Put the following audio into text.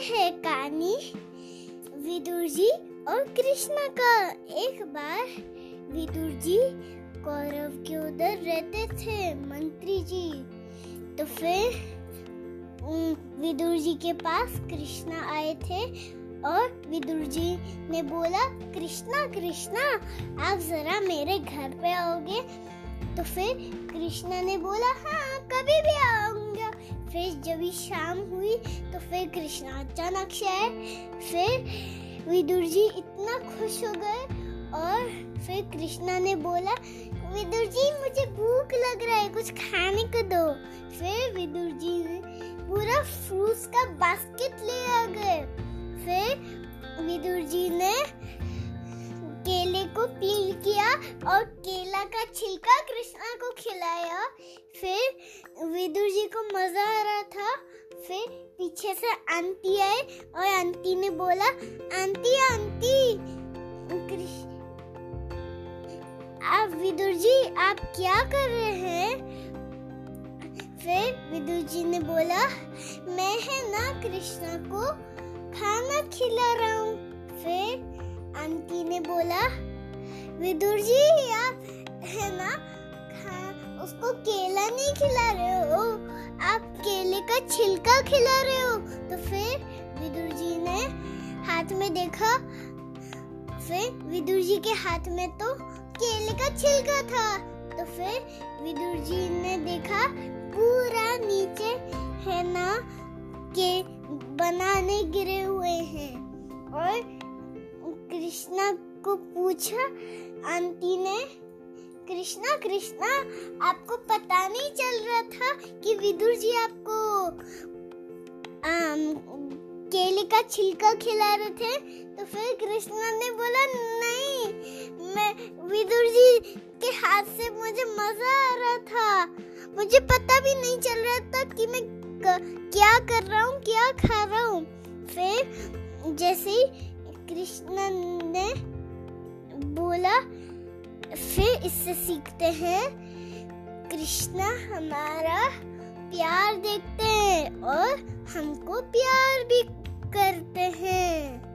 है कहानी विदुर जी और कृष्णा का। एक बार विदुर जी कौरव के उधर रहते थे मंत्री जी। तो फिर विदुर जी के पास कृष्णा आए थे और विदुर जी ने बोला, कृष्णा कृष्णा, आप जरा मेरे घर पे आओगे? तो फिर कृष्णा ने बोला हाँ कभी भी आऊँगा। फिर जब शाम हुई तो फिर कृष्णा अचानक से आए फिर विदुर जी इतना खुश हो गए और फिर कृष्णा ने बोला, विदुर जी, मुझे भूख लग रहा है, कुछ खाने को दो। फिर विदुर जी ने पूरा फ्रूट्स का बास्केट ले आ गए। फिर विदुर जी ने केले को पील किया और केला का छिलका कृष्णा को खिलाया। फिर को मज़ा आ रहा था। फिर पीछे से आंटी आए और आंटी ने बोला, आंटी आंटी आप विदुर जी, आप क्या कर रहे हैं? फिर विदुर जी ने बोला, मैं है ना कृष्णा को खाना खिला रहा हूँ। फिर आंटी ने बोला, विदुर जी, आप है ना उसको केला नहीं खिला रहे हो। आप केले का छिलका खिला रहे हो। तो फिर विदुर जी ने हाथ में देखा, फिर विदुर जी के हाथ में तो केले का छिलका था। तो फिर विदुर जी ने देखा, पूरा नीचे है ना, के बनाने गिरे हुए हैं। और कृष्णा को पूछा, आंटी ने कृष्णा कृष्णा आपको पता नहीं चल रहा था कि विदुर जी आपको आम, केले का छिलका खिला रहे थे तो फिर कृष्णा ने बोला नहीं मैं विदुर जी के हाथ से मुझे मज़ा आ रहा था। मुझे पता भी नहीं चल रहा था कि मैं क्या कर रहा हूँ क्या खा रहा हूँ। फिर जैसे कृष्ण ने बोला फिर इससे सीखते हैं। कृष्णा हमारा प्यार देखते हैं और हमको प्यार भी करते हैं।